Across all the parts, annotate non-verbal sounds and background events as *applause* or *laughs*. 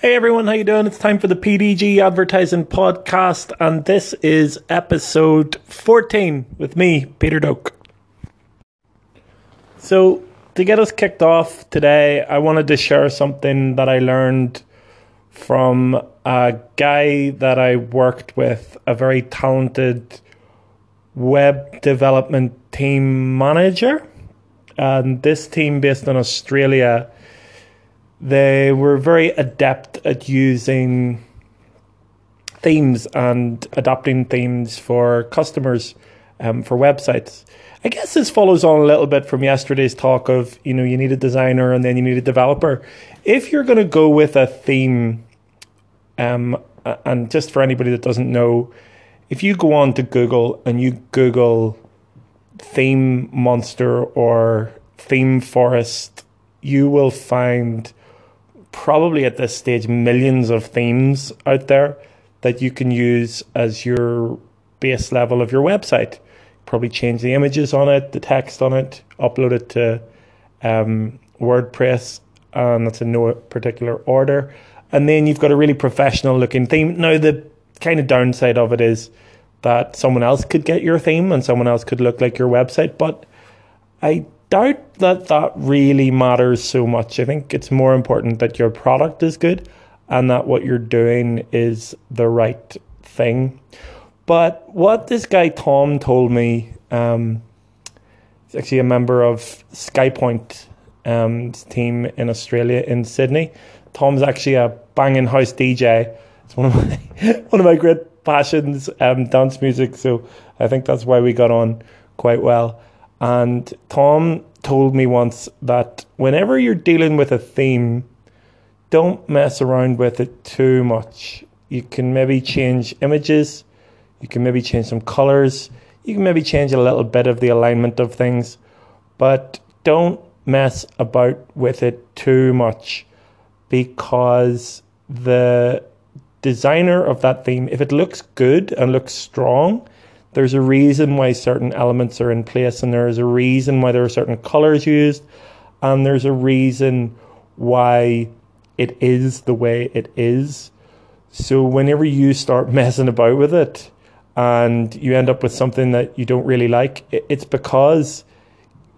Hey everyone, how you doing? It's time for the PDG Advertising Podcast, and this is episode 14 with me, Peter Doak. So, to get us kicked off today, I wanted to share something that I learned from a guy that I worked with, a very talented web development team manager. And this team based in Australia they were very adept at using themes and adapting themes for customers um, for websites. I guess this follows on a little bit from yesterday's talk of you know you need a designer and then you need a developer. If you're going to go with a theme, um, and just for anybody that doesn't know, if you go on to Google and you Google theme monster or theme forest, you will find probably at this stage millions of themes out there that you can use as your base level of your website. Probably change the images on it, the text on it, upload it to um, WordPress, and that's in no particular order. And then you've got a really professional looking theme. Now, the kind of downside of it is that someone else could get your theme and someone else could look like your website, but I doubt that that really matters so much. I think it's more important that your product is good and that what you're doing is the right thing. But what this guy Tom told me, um, he's actually a member of SkyPoint um, team in Australia in Sydney. Tom's actually a banging house DJ. It's one of my *laughs* one of my great passions, um, dance music. So I think that's why we got on quite well. And Tom told me once that whenever you're dealing with a theme, don't mess around with it too much. You can maybe change images, you can maybe change some colors, you can maybe change a little bit of the alignment of things, but don't mess about with it too much because the designer of that theme, if it looks good and looks strong, there's a reason why certain elements are in place, and there's a reason why there are certain colors used, and there's a reason why it is the way it is. So, whenever you start *laughs* messing about with it and you end up with something that you don't really like, it's because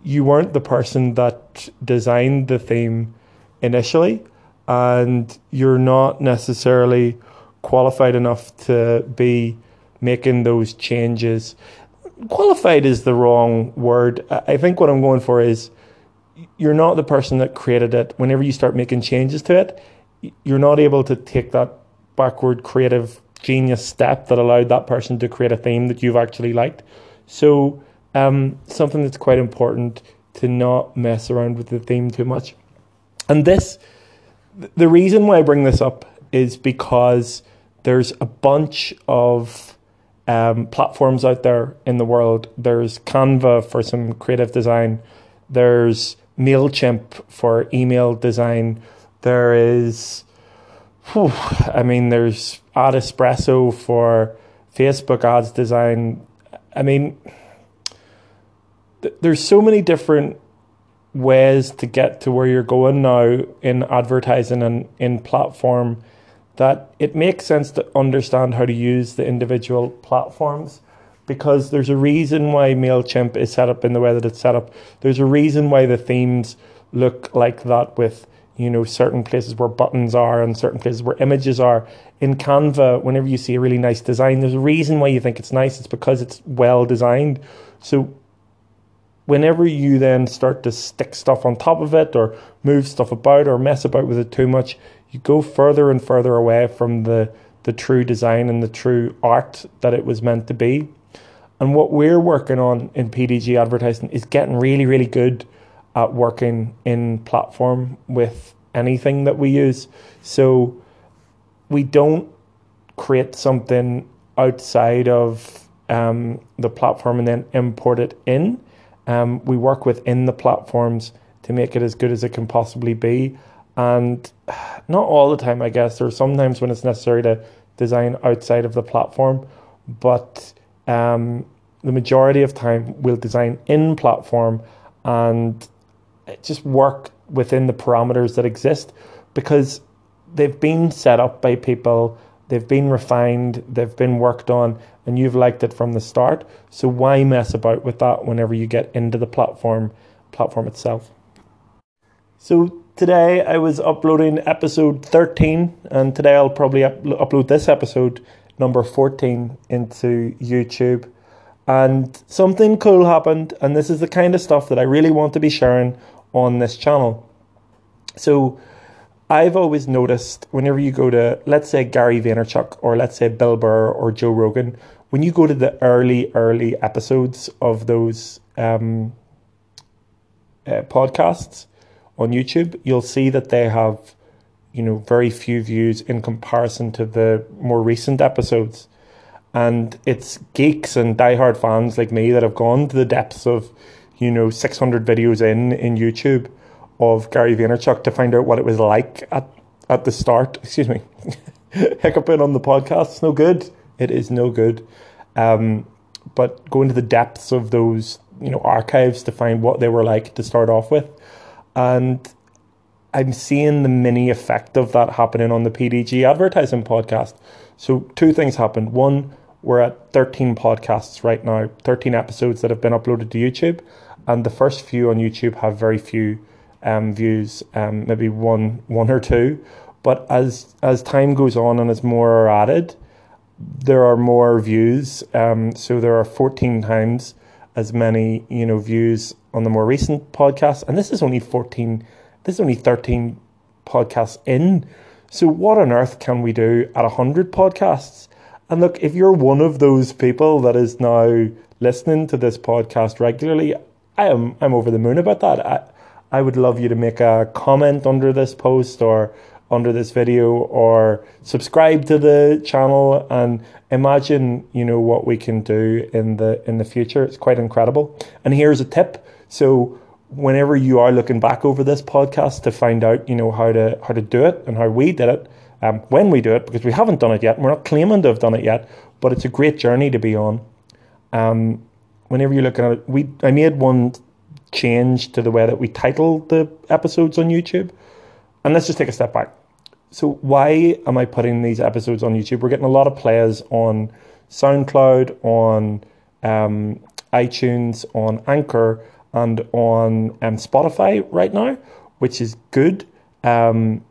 you weren't the person that designed the theme initially, and you're not necessarily qualified enough to be making those changes. Qualified is the wrong word. I think what I'm going for is you're not the person that created it. Whenever you start making changes to it, you're not able to take that backward creative genius step that allowed that person to create a theme that you've actually liked. So, um, something that's quite important to not mess around with the theme too much. And this, the reason why I bring this up is because there's a bunch of um, platforms out there in the world. There's Canva for some creative design. There's MailChimp for email design. There is, whew, I mean, there's Ad Espresso for Facebook ads design. I mean, th- there's so many different ways to get to where you're going now in advertising and in platform that it makes sense to understand how to use the individual platforms because there's a reason why MailChimp is set up in the way that it's set up. There's a reason why the themes look like that with, you know, certain places where buttons are and certain places where images are. In Canva, whenever you see a really nice design, there's a reason why you think it's nice. It's because it's well designed. So whenever you then start to stick stuff on top of it or move stuff about or mess about with it too much, you go further and further away from the the true design and the true art that it was meant to be. And what we're working on in PDG advertising is getting really, really good at working in platform with anything that we use. So we don't create something outside of um, the platform and then import it in. Um, we work within the platforms to make it as good as it can possibly be and not all the time, I guess. There's sometimes when it's necessary to design outside of the platform, but um, the majority of time we'll design in platform and just work within the parameters that exist because they've been set up by people, they've been refined, they've been worked on, and you've liked it from the start. So why mess about with that whenever you get into the platform platform itself? So today I was uploading episode 13, and today I'll probably up- upload this episode number 14 into YouTube. And something cool happened, and this is the kind of stuff that I really want to be sharing on this channel. So, I've always noticed whenever you go to, let's say, Gary Vaynerchuk or let's say Bill Burr or Joe Rogan, when you go to the early, early episodes of those um, uh, podcasts on YouTube, you'll see that they have, you know, very few views in comparison to the more recent episodes. And it's geeks and diehard fans like me that have gone to the depths of, you know, 600 videos in in YouTube of Gary Vaynerchuk to find out what it was like at, at the start. Excuse me. *laughs* Hiccuping on the podcast. It's no good. It is no good. Um, but go into the depths of those, you know, archives to find what they were like to start off with. And I'm seeing the mini effect of that happening on the PDG advertising podcast. So two things happened. One, we're at 13 podcasts right now, 13 episodes that have been uploaded to YouTube. And the first few on YouTube have very few um, views, um, maybe one one or two. But as as time goes on and as more are added, there are more views. Um, so there are 14 times as many you know views on the more recent podcasts, and this is only 14. This is only 13 podcasts in. So what on earth can we do at 100 podcasts? And look, if you're one of those people that is now listening to this podcast regularly, I am I'm over the moon about that. I, I would love you to make a comment under this post or under this video or subscribe to the channel and imagine you know what we can do in the in the future it's quite incredible and here's a tip so whenever you are looking back over this podcast to find out you know how to how to do it and how we did it um, when we do it because we haven't done it yet we're not claiming to have done it yet but it's a great journey to be on um, whenever you're looking at it we I made one change to the way that we title the episodes on YouTube. And let's just take a step back. So, why am I putting these episodes on YouTube? We're getting a lot of players on SoundCloud, on um, iTunes, on Anchor, and on um, Spotify right now, which is good. Um,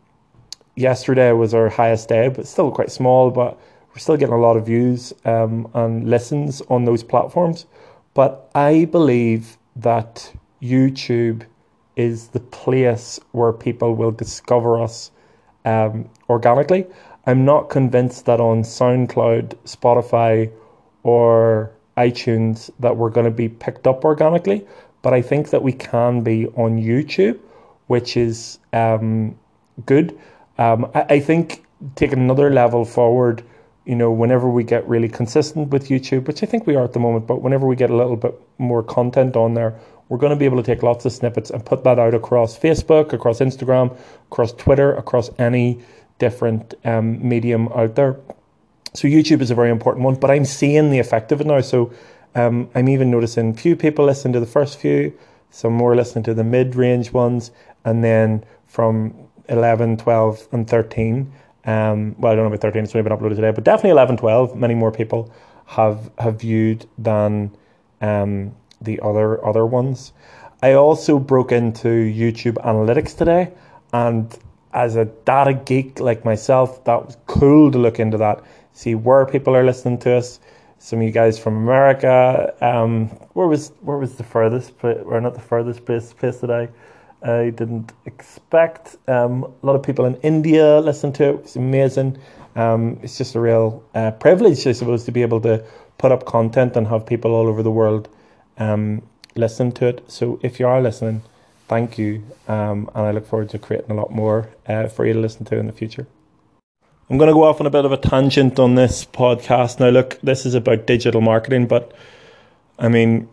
yesterday was our highest day, but still quite small, but we're still getting a lot of views um, and listens on those platforms. But I believe that YouTube is the place where people will discover us um, organically. I'm not convinced that on SoundCloud, Spotify, or iTunes that we're going to be picked up organically, but I think that we can be on YouTube, which is um, good. Um, I, I think take another level forward, you know, whenever we get really consistent with YouTube, which I think we are at the moment, but whenever we get a little bit more content on there, we're going to be able to take lots of snippets and put that out across Facebook, across Instagram, across Twitter, across any different um, medium out there. So YouTube is a very important one, but I'm seeing the effect of it now. So um, I'm even noticing few people listen to the first few, some more listening to the mid-range ones, and then from 11, 12, and 13. Um, well, I don't know about 13; it's only been uploaded today, but definitely 11, 12. Many more people have have viewed than um, the other other ones. I also broke into YouTube Analytics today, and as a data geek like myself, that was cool to look into that, see where people are listening to us. Some of you guys from America, um, where was where was the furthest, or not the furthest place, place that I, I didn't expect. Um, a lot of people in India listen to it. It's amazing. Um, it's just a real uh, privilege, I suppose, to be able to put up content and have people all over the world um, listen to it. So if you are listening, thank you. Um, and I look forward to creating a lot more uh, for you to listen to in the future. I'm going to go off on a bit of a tangent on this podcast. Now, look, this is about digital marketing, but I mean,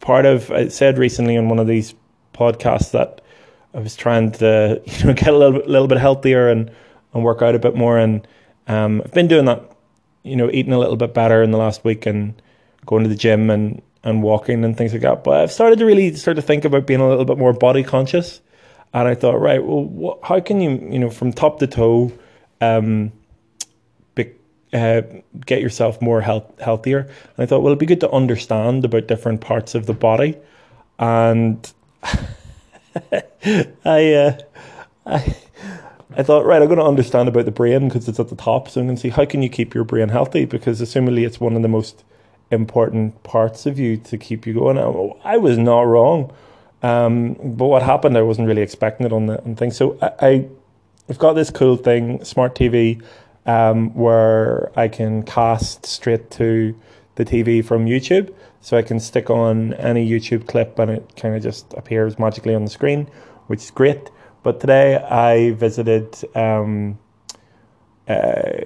part of I said recently on one of these podcasts that I was trying to *laughs* you know get a little bit, little bit healthier and and work out a bit more, and um, I've been doing that. You know, eating a little bit better in the last week, and going to the gym and, and walking and things like that. But I've started to really start to think about being a little bit more body conscious. and I thought, right, well, what, how can you, you know, from top to toe, um, be, uh, get yourself more health, healthier? And I thought, well, it'd be good to understand about different parts of the body, and *laughs* I, uh, I, I thought, right, I'm going to understand about the brain because it's at the top. So I'm going to see how can you keep your brain healthy because assumingly it's one of the most important parts of you to keep you going. I was not wrong. Um, but what happened, I wasn't really expecting it on the on things. So I, I, have got this cool thing, smart TV, um, where I can cast straight to the TV from YouTube. So I can stick on any YouTube clip and it kind of just appears magically on the screen, which is great. But today I visited um, uh,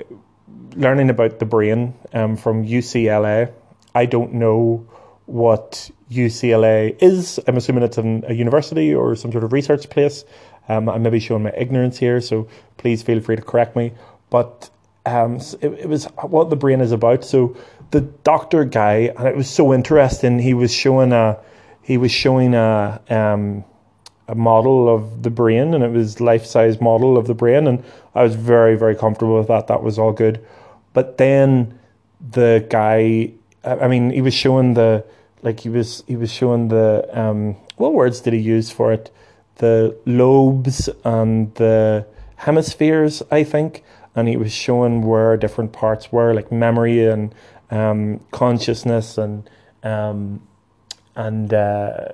learning about the brain um, from UCLA. I don't know what UCLA is. I'm assuming it's an, a university or some sort of research place. Um, I may be showing my ignorance here, so please feel free to correct me. But um, it, it, was what the brain is about. So the doctor guy, and it was so interesting. He was showing a, he was showing a, um, a model of the brain, and it was life size model of the brain, and I was very very comfortable with that. That was all good. But then the guy, I mean, he was showing the like he was he was showing the um, what words did he use for it? The lobes and the hemispheres, I think, and he was showing where different parts were, like memory and um, consciousness and um, and uh,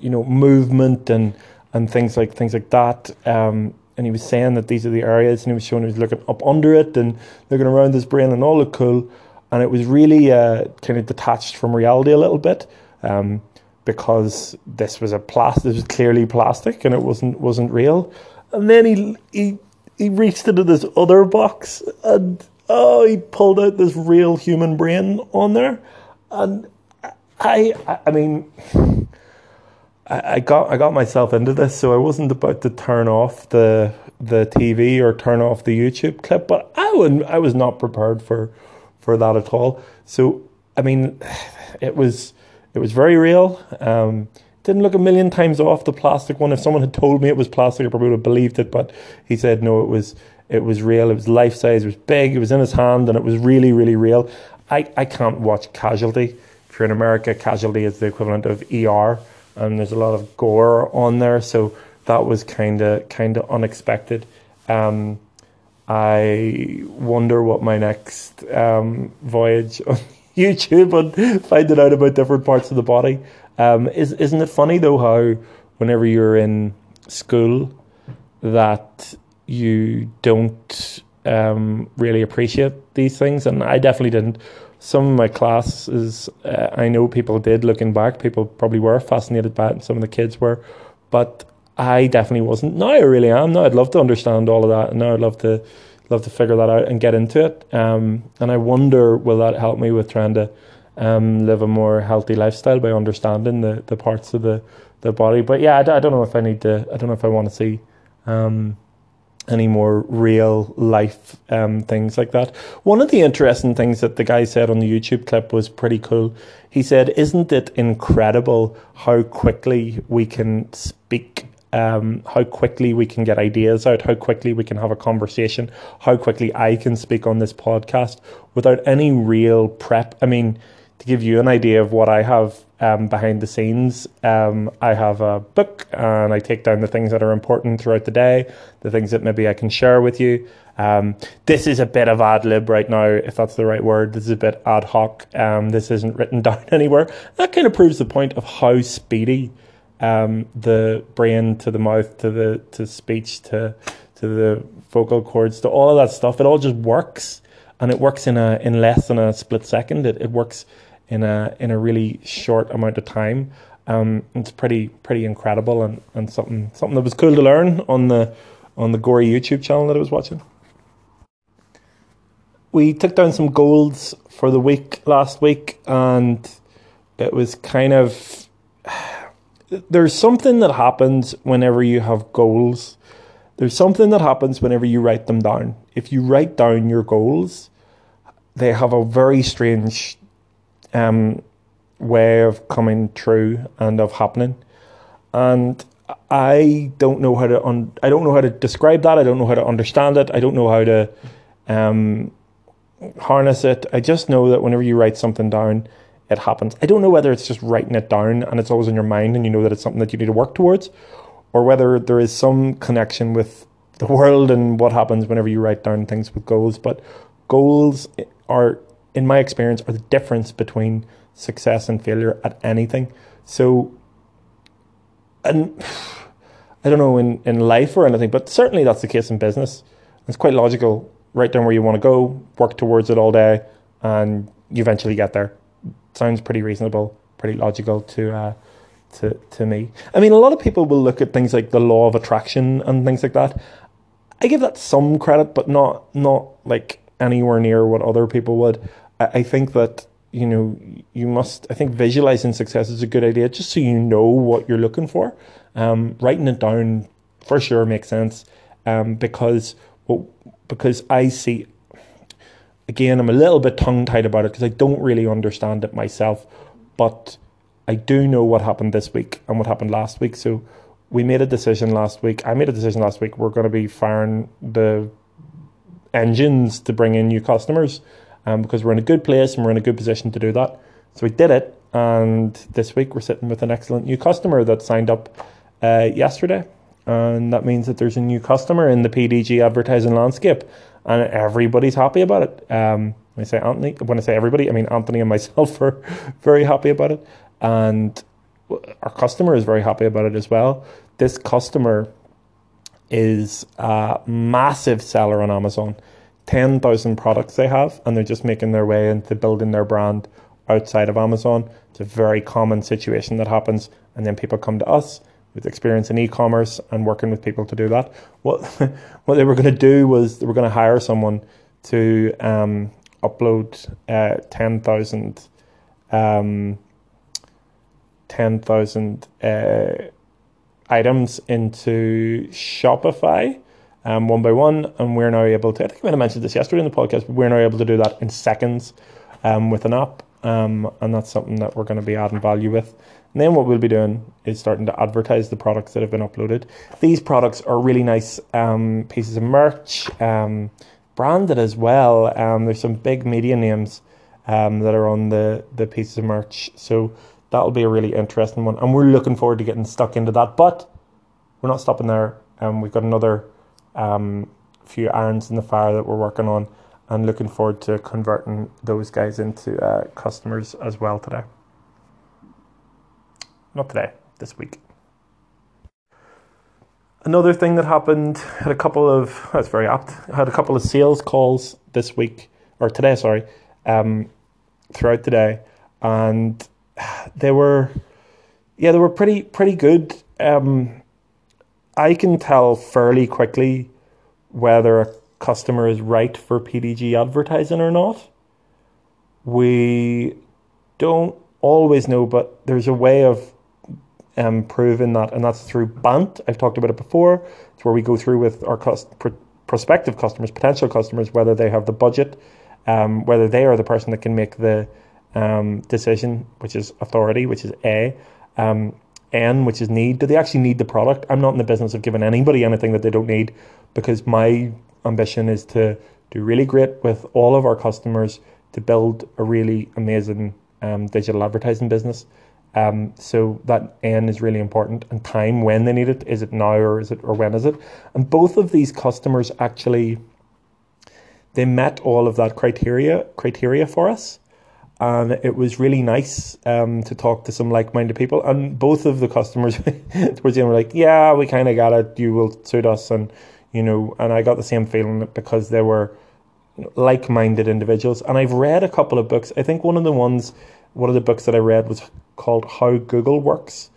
you know movement and and things like things like that. Um, and he was saying that these are the areas, and he was showing he was looking up under it and looking around his brain, and all looked cool. And it was really uh, kind of detached from reality a little bit, um, because this was a plastic. Was clearly plastic, and it wasn't wasn't real. And then he he he reached into this other box, and oh, he pulled out this real human brain on there, and I I, I mean. *sighs* I, got I got myself into this, so I wasn't about to turn off the the TV or turn off the YouTube clip, but I would I was not prepared for for that at all. So I mean, it was it was very real. Um, didn't look a million times off the plastic one. If someone had told me it was plastic, I probably would have believed it. But he said no, it was it was real. It was life size. It was big. It was in his hand, and it was really really real. I I can't watch Casualty. If you're in America, Casualty is the equivalent of ER and there's a lot of gore on there, so that was kind of kind of unexpected. Um, I wonder what my next um, voyage *laughs* on YouTube and finding out about different parts of the body. Um, is isn't it funny though how whenever you're in school that you don't um, really appreciate these things, and I definitely didn't some of my classes, uh, I know people did looking back, people probably were fascinated by it, and some of the kids were, but I definitely wasn't. Now I really am. Now I'd love to understand all of that, and now I'd love to love to figure that out and get into it. Um, and I wonder will that help me with trying to um, live a more healthy lifestyle by understanding the, the parts of the, the body. But yeah, I, I don't know if I need to. I don't know if I want to see. Um, any more real life um, things like that. One of the interesting things that the guy said on the YouTube clip was pretty cool. He said, Isn't it incredible how quickly we can speak? Um, how quickly we can get ideas out, how quickly we can have a conversation, how quickly I can speak on this podcast without any real prep. I mean, to give you an idea of what I have um, behind the scenes. Um, I have a book and I take down the things that are important throughout the day, the things that maybe I can share with you. Um, this is a bit of ad lib right now, if that's the right word. This is a bit ad hoc. Um, this isn't written *laughs* down anywhere. That kind of proves the point of how speedy um, the brain to the mouth to the to speech to to the vocal cords to all of that stuff. It all just works, and it works in a in less than a split second. It it works in a in a really short amount of time. Um, it's pretty pretty incredible and, and something something that was cool to learn on the on the gory YouTube channel that I was watching. We took down some goals for the week last week, and it was kind of there's something that happens whenever you have goals. There's something that happens whenever you write them down. If you write down your goals, they have a very strange um, way of coming true and of happening. And I don't know how to un- I don't know how to describe that. I don't know how to understand it. I don't know how to um, harness it. I just know that whenever you write something down, it happens. I don't know whether it's just writing it down and it's always in your mind and you know that it's something that you need to work towards, or whether there is some connection with the *laughs* world and what happens whenever you write down things with goals. But goals are, in my experience, are the difference between success and failure at anything. So, and *sighs* I don't know in, in life or anything, but certainly that's the case in business. It's quite logical. Write down where you want to go, work towards it all day, and you eventually get there. Sounds pretty reasonable, pretty logical to uh, to to me. I mean, a lot of people will look at things like the law of attraction and things like that. I give that some credit, but not not like anywhere near what other people would. I, I think that you know you must. I think visualizing success is a good idea, just so you know what you're looking for. Um, writing it down for sure makes sense um, because well, because I see. Again, I'm a little bit tongue tied about it because I don't really understand it myself, but I do know what happened this week and what happened last week. So we made a decision last week. I made a decision last week. We're going to be firing the engines to bring in new customers um, because we're in a good place and we're in a good position to do that. So we did it. And this week we're sitting with an excellent new customer that signed up uh, yesterday. And that means that there's a new customer in the PDG advertising landscape and everybody's happy about it. Um, when I say Anthony, when I say everybody, I mean Anthony and myself *laughs* are very happy about it. And our customer is very happy about it as well. This customer is a massive seller on Amazon. 10,000 products they have, and they're just making their way into building their brand outside of Amazon. It's a very common situation that happens, and then people come to us with experience in e-commerce and working with people to do that. What *laughs* what they were going to do was they were going to hire someone to um, upload uh, 10,000 um, 10,000 uh, items into Shopify um, one by one. And we're now able to, I think I mentioned this yesterday in the podcast, but we're now able to do that in seconds um, with an app. Um, and that's something that we're going to be adding value with. And then what we'll be doing is starting to advertise the products that have been uploaded. These products are really nice um, pieces of merch, um, branded as well. Um, there's some big media names um, that are on the, the pieces of merch. So that'll be a really interesting one. And we're looking forward to getting stuck into that. But we're not stopping there. Um, we've got another um, few irons in the fire that we're working on and looking forward to converting those guys into uh, customers as well today. Not today, this week. Another thing that happened had a couple of *laughs* that's very apt. I had a couple of sales calls this week or today, sorry, um, throughout the day, and *sighs* they were, yeah, they were pretty pretty good. Um, I can tell fairly quickly whether a customer is right for PDG advertising or not. We don't always know, but there's a way of um, proving that, and that's through BANT. I've talked about it before. It's where we go through with our cost, pr- prospective customers, potential customers, whether they have the budget, um, whether they are the person that can make the um, decision, which is authority, which is A, um, N, which is need. Do they actually need the product? I'm not in the business of giving anybody anything that they don't need because my ambition is to do really great with all of our customers to build a really amazing um, digital advertising business. Um, so that N is really important, and time when they need it is it now or is it or when is it? And both of these customers actually they met all of that criteria criteria for us and it was really nice um, to talk to some like-minded people. And both of the customers *laughs* towards the end were like, "Yeah, we kind of got it. You will suit us," and you know, and I got the same feeling because they were like-minded individuals. And I've read a couple of books. I think one of the ones, one of the books that I read was called "How Google Works,"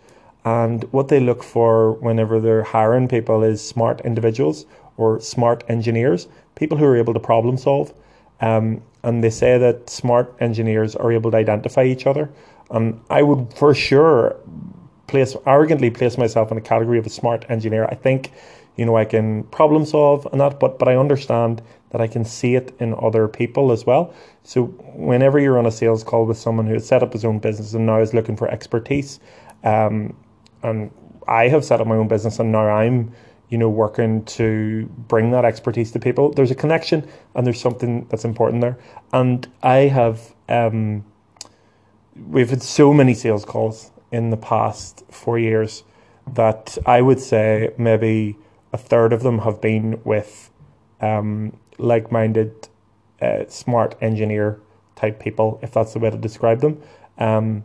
and what they look for whenever they're hiring people is smart individuals or smart engineers, people who are able to problem solve. Um, and they say that smart engineers are able to identify each other. And I would for sure place arrogantly place myself in the category of a smart engineer. I think, you know, I can problem solve and that, but but I understand that I can see it in other people as well. So whenever you're on a sales call with someone who has set up his own business and now is looking for expertise, um, and I have set up my own business and now I'm you know working to bring that expertise to people. There's a connection and there's something that's important there. And I have um, we've had so many sales calls in the past four years that I would say maybe a third of them have been with um, like-minded, uh, smart engineer type people, if that's the way to describe them. Um,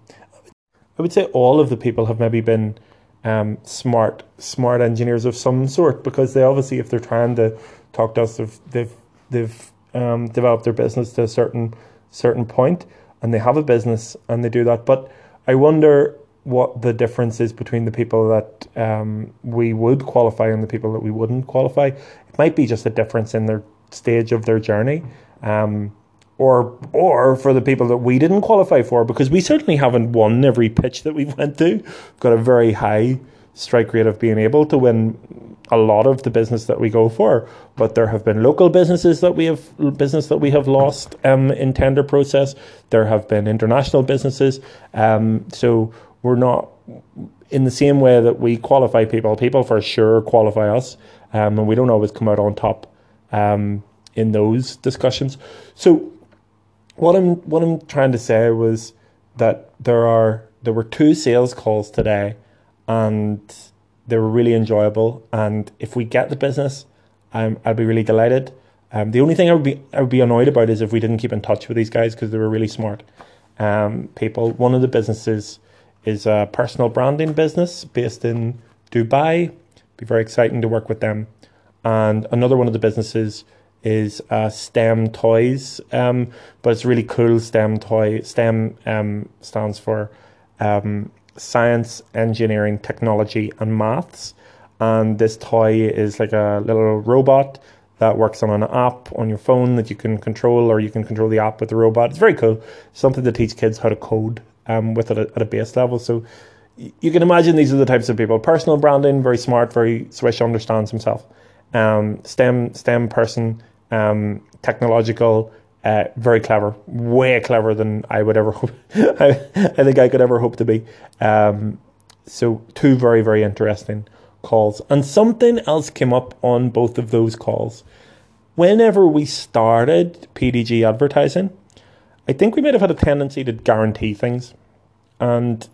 I would say all of the people have maybe been um, smart, smart engineers of some sort because they obviously, if they're trying to talk to us, they've they've, they've um, developed their business to a certain certain point, and they have a business and they do that. But I wonder what the difference is between the people that um, we would qualify and the people that we wouldn't qualify. It might be just a difference in their stage of their journey. Um, or or for the people that we didn't qualify for, because we certainly haven't won every pitch that we've *laughs* went to. We've got a very high strike rate of being able to win a lot of the business that we go for. But there have been local businesses that we have business that we have lost um, in tender process. There have been international businesses. Um, so we're not in the same way that we qualify people. People for sure qualify us, um, and we don't always come out on top um, in those discussions. So what I'm what I'm trying to say was that there are there were two sales calls today, and they were really enjoyable. And if we get the business, um, I'll be really delighted. Um, the only thing I would be I would be annoyed about is if we didn't keep in touch with these guys because they were really smart um, people. One of the businesses is a personal branding business based in Dubai. Be very exciting to work with them. And another one of the businesses is uh, STEM toys, um, but it's really cool. STEM toy. STEM um, stands for um, science, engineering, technology, and maths. And this toy is like a little robot that works on an app on your phone that you can control, or you can control the app with the robot. It's very cool. Something to teach kids how to code um, with it at a base level. So you can imagine these are the types of people. Personal branding, very smart, very swish, understands himself. Um, STEM STEM person, um, technological, uh, very clever, way clever than I would ever *laughs* hope. I, I think I could ever hope to be. Um, so two very very interesting calls, and something else came up on both of those calls. Whenever we started PDG advertising, I think we might have had a tendency to guarantee things, and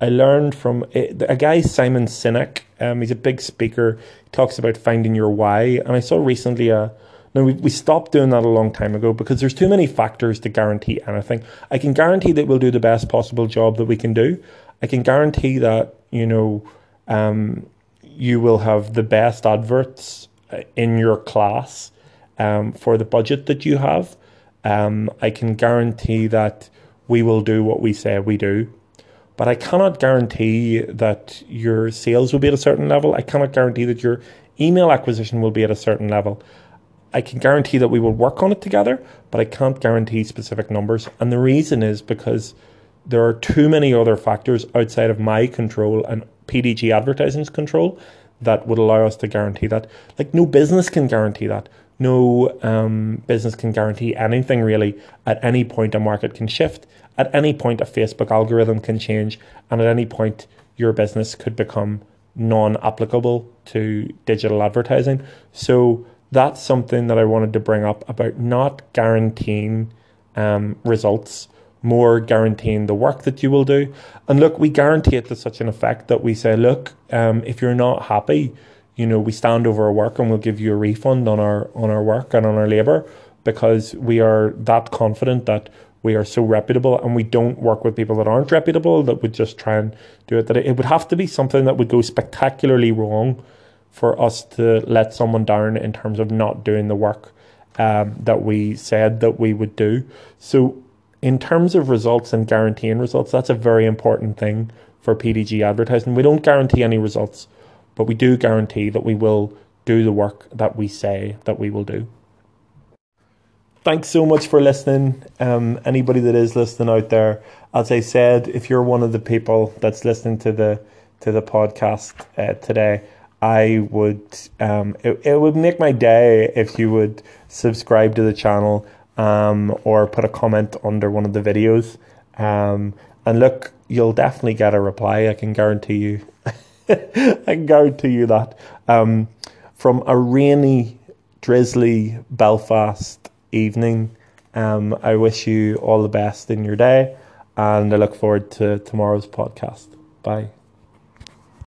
I learned from a, a guy Simon Sinek. Um, he's a big speaker. He talks about finding your why, and I saw recently a now, we, we stopped doing that a long time ago because there's too many factors to guarantee anything. I can guarantee that we'll do the best possible job that we can do. I can guarantee that, you know, um, you will have the best adverts uh, in your class um, for the budget that you have. Um, I can guarantee that we will do what we say we do. But I cannot guarantee that your sales will be at a certain level. I cannot guarantee that your email acquisition will be at a certain level. I can guarantee that we will work on it together, but I can't guarantee specific numbers. And the reason is because there are too many other factors outside of my control and PDG Advertising's control that would allow us to guarantee that. Like, no business can guarantee that. No um, business can guarantee anything really. At any point, a market can shift. At any point, a Facebook algorithm can change. And at any point, your business could become non applicable to digital advertising. So, that's something that I wanted to bring up about not guaranteeing um, results, more guaranteeing the work that you will do. And look, we guarantee it to such an effect that we say, look, um, if you're not happy, you know, we stand over our work and we'll give you a refund on our on our work and on our labour because we are that confident that we are so reputable and we don't work with people that aren't reputable that would just try and do it. That it would have to be something that would go spectacularly wrong for us to let someone down in terms of not doing the work um, that we said that we would do. So, in terms of results and guaranteeing results, that's a very important thing for PDG advertising. We don't guarantee any results, but we do guarantee that we will do the work that we say that we will do. Thanks so much for listening. Um, anybody that is listening out there, as I said, if you're one of the people that's listening to the to the podcast uh, today, I would um, it, it would make my day if you would subscribe to the channel um, or put a comment under one of the videos. Um, and look, you'll definitely get a reply. I can guarantee you. *laughs* I can guarantee you that. Um, from a rainy, drizzly Belfast evening, um, I wish you all the best in your day, and I look forward to tomorrow's podcast. Bye.